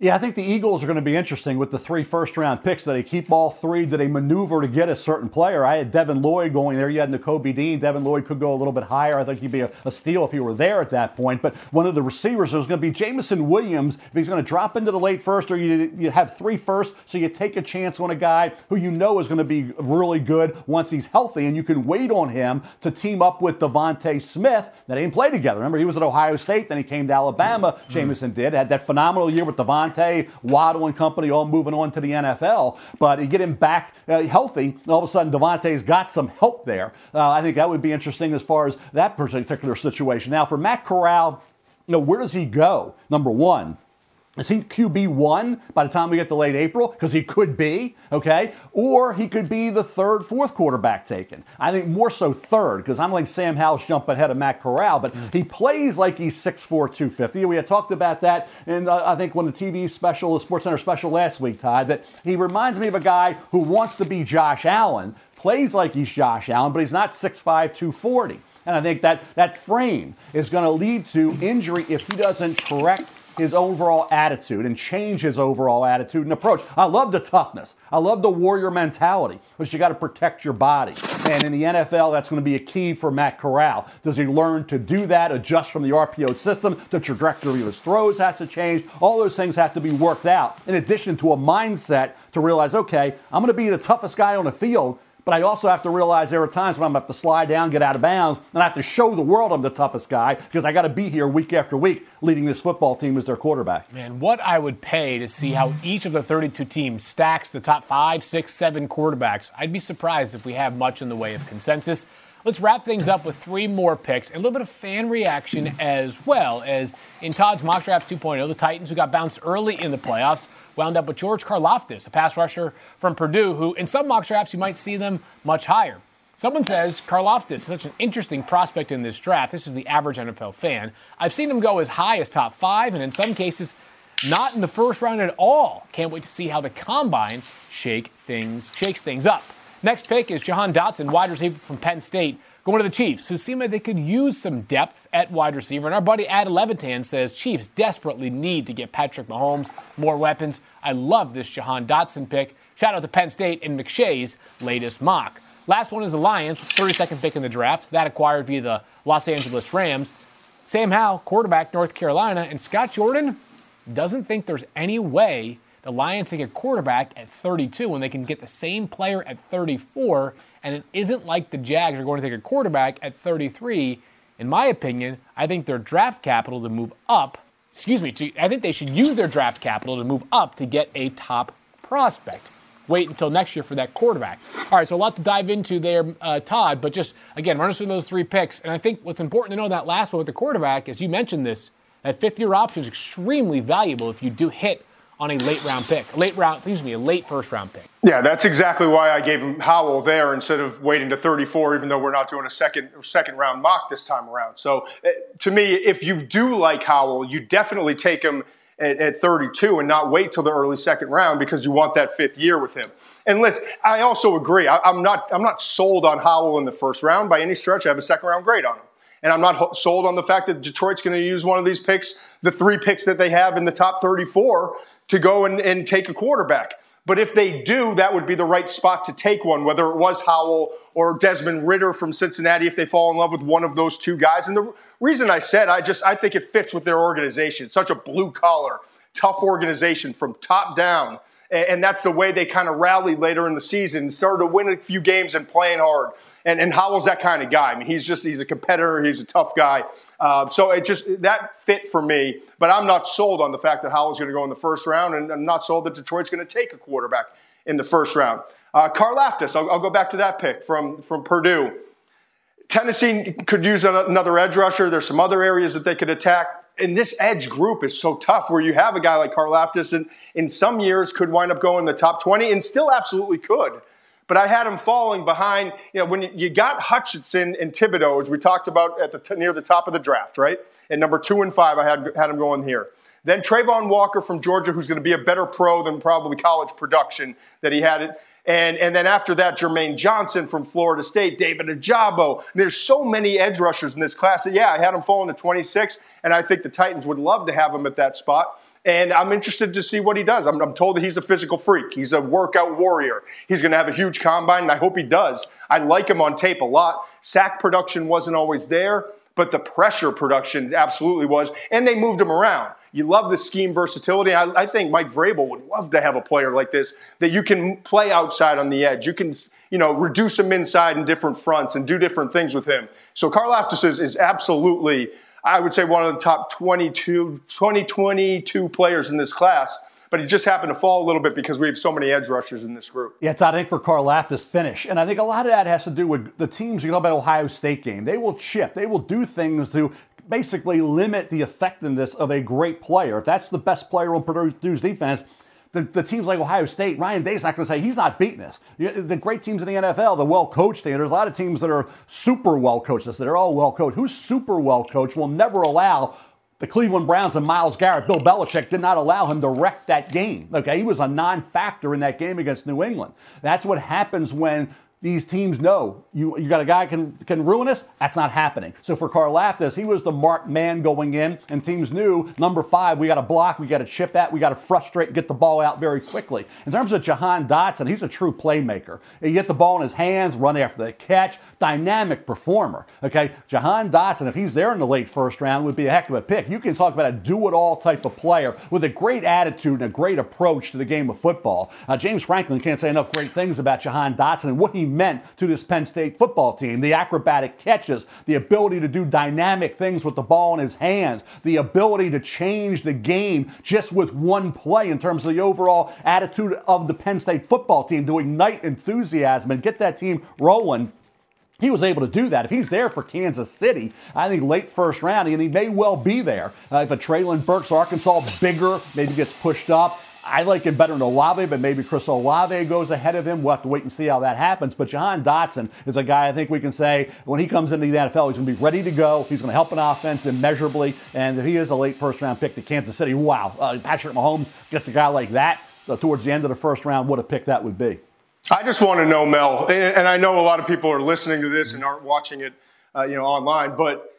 Yeah, I think the Eagles are going to be interesting with the three first round picks. Do they keep all three? Do they maneuver to get a certain player? I had Devin Lloyd going there. You had Nakobe Dean. Devin Lloyd could go a little bit higher. I think he'd be a, a steal if he were there at that point. But one of the receivers was going to be Jameson Williams. If he's going to drop into the late first, or you, you have three first, so you take a chance on a guy who you know is going to be really good once he's healthy, and you can wait on him to team up with DeVonta Smith. They didn't play together. Remember, he was at Ohio State, then he came to Alabama. Mm-hmm. Jameson did. Had that phenomenal year with DeVonta. Waddle and company all moving on to the NFL. But you get him back uh, healthy, all of a sudden DeVonta's got some help there. Uh, I think that would be interesting as far as that particular situation. Now, for Matt Corral, you know, where does he go? Number one, is he QB1 by the time we get to late April? Because he could be, okay? Or he could be the third, fourth quarterback taken. I think more so third, because I'm like Sam Howell's jump ahead of Matt Corral, but he plays like he's 6'4, 250. We had talked about that, and uh, I think when the TV special, the SportsCenter special last week, Todd, that he reminds me of a guy who wants to be Josh Allen, plays like he's Josh Allen, but he's not 6'5, 240. And I think that that frame is going to lead to injury if he doesn't correct his overall attitude and change his overall attitude and approach. I love the toughness. I love the warrior mentality, but you got to protect your body. And in the NFL, that's going to be a key for Matt Corral. Does he learn to do that, adjust from the RPO system? The trajectory of his throws has to change. All those things have to be worked out, in addition to a mindset to realize, okay, I'm going to be the toughest guy on the field, but I also have to realize there are times when I'm going to have to slide down, get out of bounds, and I have to show the world I'm the toughest guy because I got to be here week after week leading this football team as their quarterback. Man, what I would pay to see how each of the 32 teams stacks the top five, six, seven quarterbacks. I'd be surprised if we have much in the way of consensus. Let's wrap things up with three more picks and a little bit of fan reaction as well as in Todd's mock draft 2.0, the Titans who got bounced early in the playoffs wound up with George Karlaftis, a pass rusher from Purdue, who in some mock drafts you might see them much higher. Someone says Karlaftis is such an interesting prospect in this draft. This is the average NFL fan. I've seen him go as high as top five, and in some cases, not in the first round at all. Can't wait to see how the combine shake things shakes things up. Next pick is Jahan Dotson, wide receiver from Penn State, Going to the Chiefs, who seem like they could use some depth at wide receiver. And our buddy Ad Levitan says Chiefs desperately need to get Patrick Mahomes more weapons. I love this Jahan Dotson pick. Shout out to Penn State and McShay's latest mock. Last one is the Lions, 32nd pick in the draft. That acquired via the Los Angeles Rams. Sam Howell, quarterback, North Carolina, and Scott Jordan doesn't think there's any way the Lions take a quarterback at 32 when they can get the same player at 34 and it isn't like the Jags are going to take a quarterback at 33. In my opinion, I think their draft capital to move up, excuse me, to, I think they should use their draft capital to move up to get a top prospect. Wait until next year for that quarterback. All right, so a lot to dive into there, uh, Todd, but just, again, run us through those three picks. And I think what's important to know that last one with the quarterback, as you mentioned this, that fifth year option is extremely valuable if you do hit on a late round pick, late round, excuse me, a late first round pick. Yeah, that's exactly why I gave him Howell there instead of waiting to 34, even though we're not doing a second second round mock this time around. So eh, to me, if you do like Howell, you definitely take him at, at 32 and not wait till the early second round because you want that fifth year with him. And listen, I also agree. I, I'm not I'm not sold on Howell in the first round by any stretch. I have a second round grade on him. And I'm not sold on the fact that Detroit's going to use one of these picks, the three picks that they have in the top 34, to go and, and take a quarterback. But if they do, that would be the right spot to take one, whether it was Howell or Desmond Ridder from Cincinnati, if they fall in love with one of those two guys. And the reason I said, I just I think it fits with their organization. It's such a blue collar, tough organization from top down. And that's the way they kind of rallied later in the season, started to win a few games and playing hard. And, and Howell's that kind of guy. I mean, he's just he's a competitor. He's a tough guy. Uh, so it just that fit for me. But I'm not sold on the fact that Howell's going to go in the first round, and I'm not sold that Detroit's going to take a quarterback in the first round. Uh, Karlaftis, I'll, I'll go back to that pick from from Purdue. Tennessee could use another edge rusher. There's some other areas that they could attack. And this edge group is so tough where you have a guy like Karlaftis and in some years could wind up going in the top 20 and still absolutely could but I had him falling behind. You know, when you got Hutchinson and Thibodeaux, as we talked about at the near the top of the draft, right? At number two and five, I had had him going here. Then Travon Walker from Georgia, who's going to be a better pro than probably college production that he had it. And, and then after that, Jermaine Johnson from Florida State, David Ojabo. There's so many edge rushers in this class that, yeah, I had him falling to 26, and I think the Titans would love to have him at that spot. And I'm interested to see what he does. I'm, I'm told that he's a physical freak. He's a workout warrior. He's going to have a huge combine, and I hope he does. I like him on tape a lot. Sack production wasn't always there, but the pressure production absolutely was. And they moved him around. You love the scheme versatility. I, I think Mike Vrabel would love to have a player like this that you can play outside on the edge. You can you know, reduce him inside in different fronts and do different things with him. So Karlaftis is, is absolutely I would say one of the top 22, 2022 players in this class. But he just happened to fall a little bit because we have so many edge rushers in this group. Yeah, it's I think for Karlaftis finish, and I think a lot of that has to do with the teams. You know about Ohio State game; they will chip, they will do things to basically limit the effectiveness of a great player. If that's the best player on Purdue's defense, the, the teams like Ohio State, Ryan Day's not going to say he's not beating us. The great teams in the NFL, the well coached there's a lot of teams that are super well coached. They're all well coached. Who's super well coached will never allow the Cleveland Browns and Myles Garrett, Bill Belichick did not allow him to wreck that game. Okay, he was a non-factor in that game against New England. That's what happens when these teams know you you got a guy can can ruin us. That's not happening. So for Karlaftis, he was the marked man going in, and teams knew number five, we got to block, we got to chip that, we got to frustrate, get the ball out very quickly. In terms of Jahan Dotson, he's a true playmaker. You get the ball in his hands, run after the catch, dynamic performer. Okay, Jahan Dotson, if he's there in the late first round, would be a heck of a pick. You can talk about a do-it-all type of player with a great attitude and a great approach to the game of football. Uh, James Franklin can't say enough great things about Jahan Dotson and what he meant to this Penn State football team. The acrobatic catches, the ability to do dynamic things with the ball in his hands, the ability to change the game just with one play in terms of the overall attitude of the Penn State football team to ignite enthusiasm and get that team rolling he was able to do that. If he's there for Kansas City, I think late first round, and he may well be there. Uh, if a Treylon Burks Arkansas bigger maybe gets pushed up, I like him better than Olave, but maybe Chris Olave goes ahead of him. We'll have to wait and see how that happens. But Jahan Dotson is a guy I think we can say when he comes into the NFL, he's going to be ready to go. He's going to help an offense immeasurably. And he is a late first round pick to Kansas City, wow. Uh, Patrick Mahomes gets a guy like that uh, towards the end of the first round. What a pick that would be. I just want to know, Mel, and I know a lot of people are listening to this and aren't watching it, uh, you know, online, but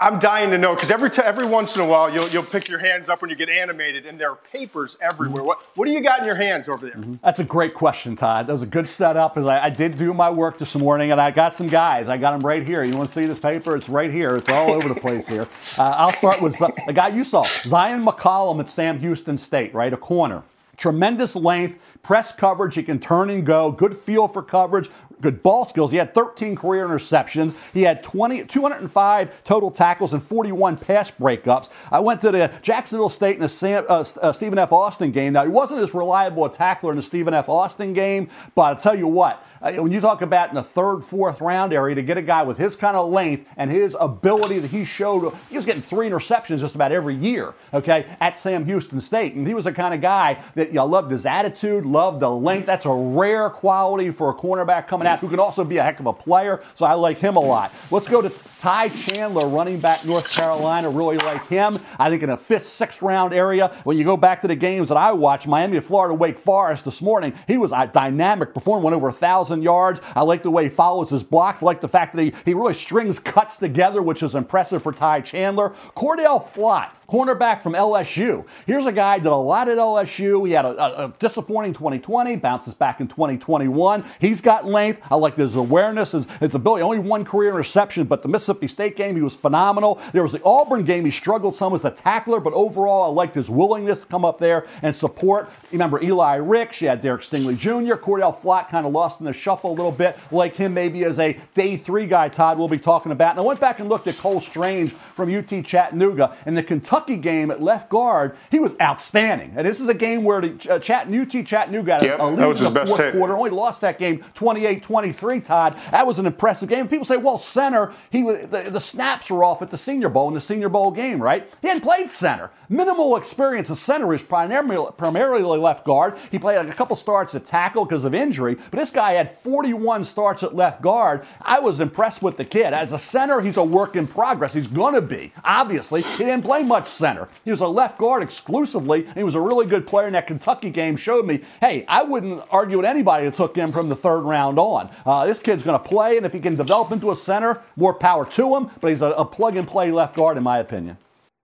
I'm dying to know because every t- every once in a while you'll you'll pick your hands up when you get animated, and there are papers everywhere. What what do you got in your hands over there? Mm-hmm. That's a great question, Todd. That was a good setup. As I, I, did do my work this morning, and I got some guys. I got them right here. You want to see this paper? It's right here. It's all over the place here. Uh, I'll start with the guy you saw, Zyon McCollum at Sam Houston State, right, a corner. Tremendous length, press coverage. He can turn and go. Good feel for coverage. Good ball skills. He had 13 career interceptions. He had 20, 205 total tackles and 41 pass breakups. I went to the Jacksonville State and the Sam, uh, uh, Stephen F. Austin game. Now, he wasn't as reliable a tackler in the Stephen F. Austin game, but I'll tell you what, uh, when you talk about in the third, fourth round area to get a guy with his kind of length and his ability that he showed, he was getting three interceptions just about every year, okay, at Sam Houston State. And he was the kind of guy that you know, loved his attitude, loved the length. That's a rare quality for a cornerback coming out who can also be a heck of a player. So I like him a lot. Let's go to Ty Chandler, running back North Carolina. Really like him. I think in a fifth, sixth round area, when you go back to the games that I watched, Miami, Florida, Wake Forest this morning, he was a dynamic performer, went over a thousand yards. I like the way he follows his blocks. I like the fact that he, he really strings cuts together, which is impressive for Ty Chandler. Cordell Flott cornerback from LSU. Here's a guy did a lot at LSU. He had a, a, a disappointing 2020, bounces back in 2021. He's got length. I like his awareness, his, his ability. Only one career interception, but the Mississippi State game, he was phenomenal. There was the Auburn game, he struggled some as a tackler, but overall, I liked his willingness to come up there and support. Remember Eli Ricks, you had Derek Stingley Jr., Cordell Flott kind of lost in the shuffle a little bit, like him maybe as a day three guy, Todd, we'll be talking about. And I went back and looked at Cole Strange from UT Chattanooga. and the Kentucky game at left guard, he was outstanding. And this is a game where the uh, Chat, Chattanooga had yep, a lead in the fourth quarter, only lost that game 28-23, Todd. That was an impressive game. People say, well, center, he the, the snaps were off at the Senior Bowl in the Senior Bowl game, right? He hadn't played center. Minimal experience as center. Was primarily, primarily left guard. He played like a couple starts at tackle because of injury, but this guy had 41 starts at left guard. I was impressed with the kid. As a center, he's a work in progress. He's going to be. Obviously, he didn't play much center. He was a left guard exclusively, and he was a really good player in that Kentucky game. Showed me, hey, I wouldn't argue with anybody who took him from the third round on. Uh, this kid's going to play, and if he can develop into a center, more power to him. But he's a, a plug and play left guard, in my opinion.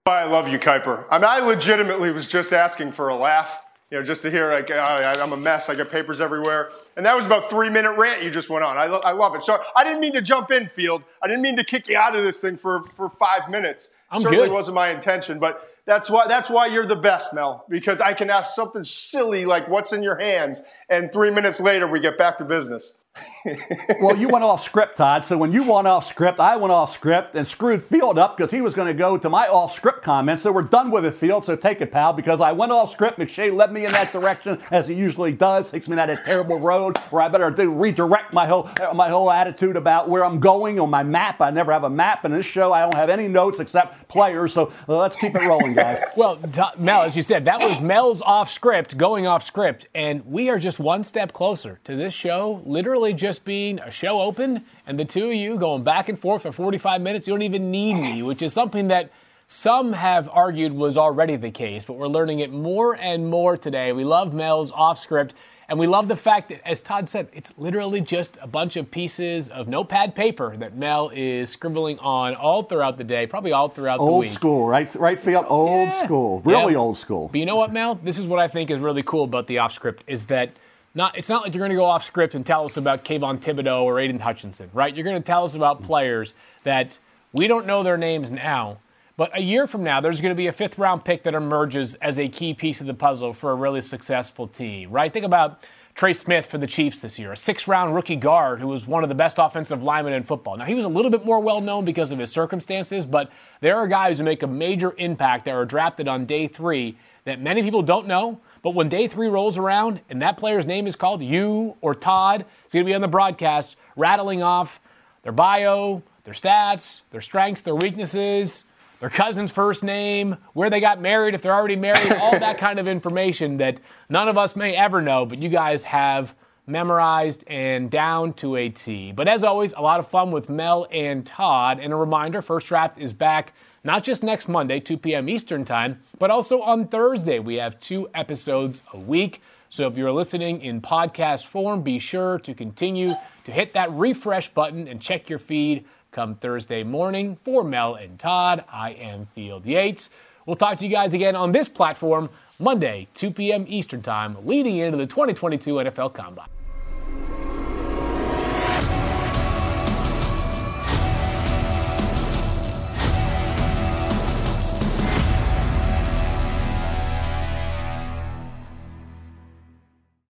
I love you, Kiper. I mean, I legitimately was just asking for a laugh you know, just to hear like oh, I, am a mess, I got papers everywhere, and that was about three minute rant you just went on. I, lo- I love it. So I didn't mean to jump in, Field. I didn't mean to kick you out of this thing for for five minutes. I'm Certainly good. wasn't my intention, but that's why that's why you're the best, Mel, because I can ask something silly like "What's in your hands?" and three minutes later we get back to business. Well, you went off script, Todd. So when you went off script, I went off script and screwed Field up because he was going to go to my off script comments. So we're done with it, Field. So take it, pal, because I went off script. McShay led me in that direction as he usually does. Takes me down a terrible road where I better do, redirect my whole my whole attitude about where I'm going on my map. I never have a map in this show. I don't have any notes except players. So uh, let's keep it rolling, guys. well, Mel, as you said, that was Mel's off script, going off script, and we are just one step closer to this show literally just being a show open and the two of you going back and forth for 45 minutes. You don't even need me, which is something that some have argued was already the case, but we're learning it more and more today. We love Mel's off script. And we love the fact that, as Todd said, it's literally just a bunch of pieces of notepad paper that Mel is scribbling on all throughout the day, probably all throughout old the week. Old school, right? Right, Field? Old yeah. school. Really yeah. old school. But you know what, Mel? This is what I think is really cool about the off script is that not, it's not like you're going to go off script and tell us about Kayvon Thibodeaux or Aidan Hutchinson, right? You're going to tell us about players that we don't know their names now, but a year from now, there's going to be a fifth round pick that emerges as a key piece of the puzzle for a really successful team, right? Think about Trey Smith for the Chiefs this year, a six round rookie guard who was one of the best offensive linemen in football. Now, he was a little bit more well known because of his circumstances, but there are guys who make a major impact that are drafted on day three that many people don't know. But when day three rolls around and that player's name is called, you or Todd, it's going to be on the broadcast rattling off their bio, their stats, their strengths, their weaknesses, their cousin's first name, where they got married, if they're already married, all that kind of information that none of us may ever know, but you guys have memorized and down to a T. But as always, a lot of fun with Mel and Todd. And a reminder First Draft is back not just next Monday, 2 p.m. Eastern Time, but also on Thursday. We have two episodes a week. So if you're listening in podcast form, be sure to continue to hit that refresh button and check your feed come Thursday morning. For Mel and Todd, I am Field Yates. We'll talk to you guys again on this platform Monday, 2 p.m. Eastern Time, leading into the 2022 NFL Combine.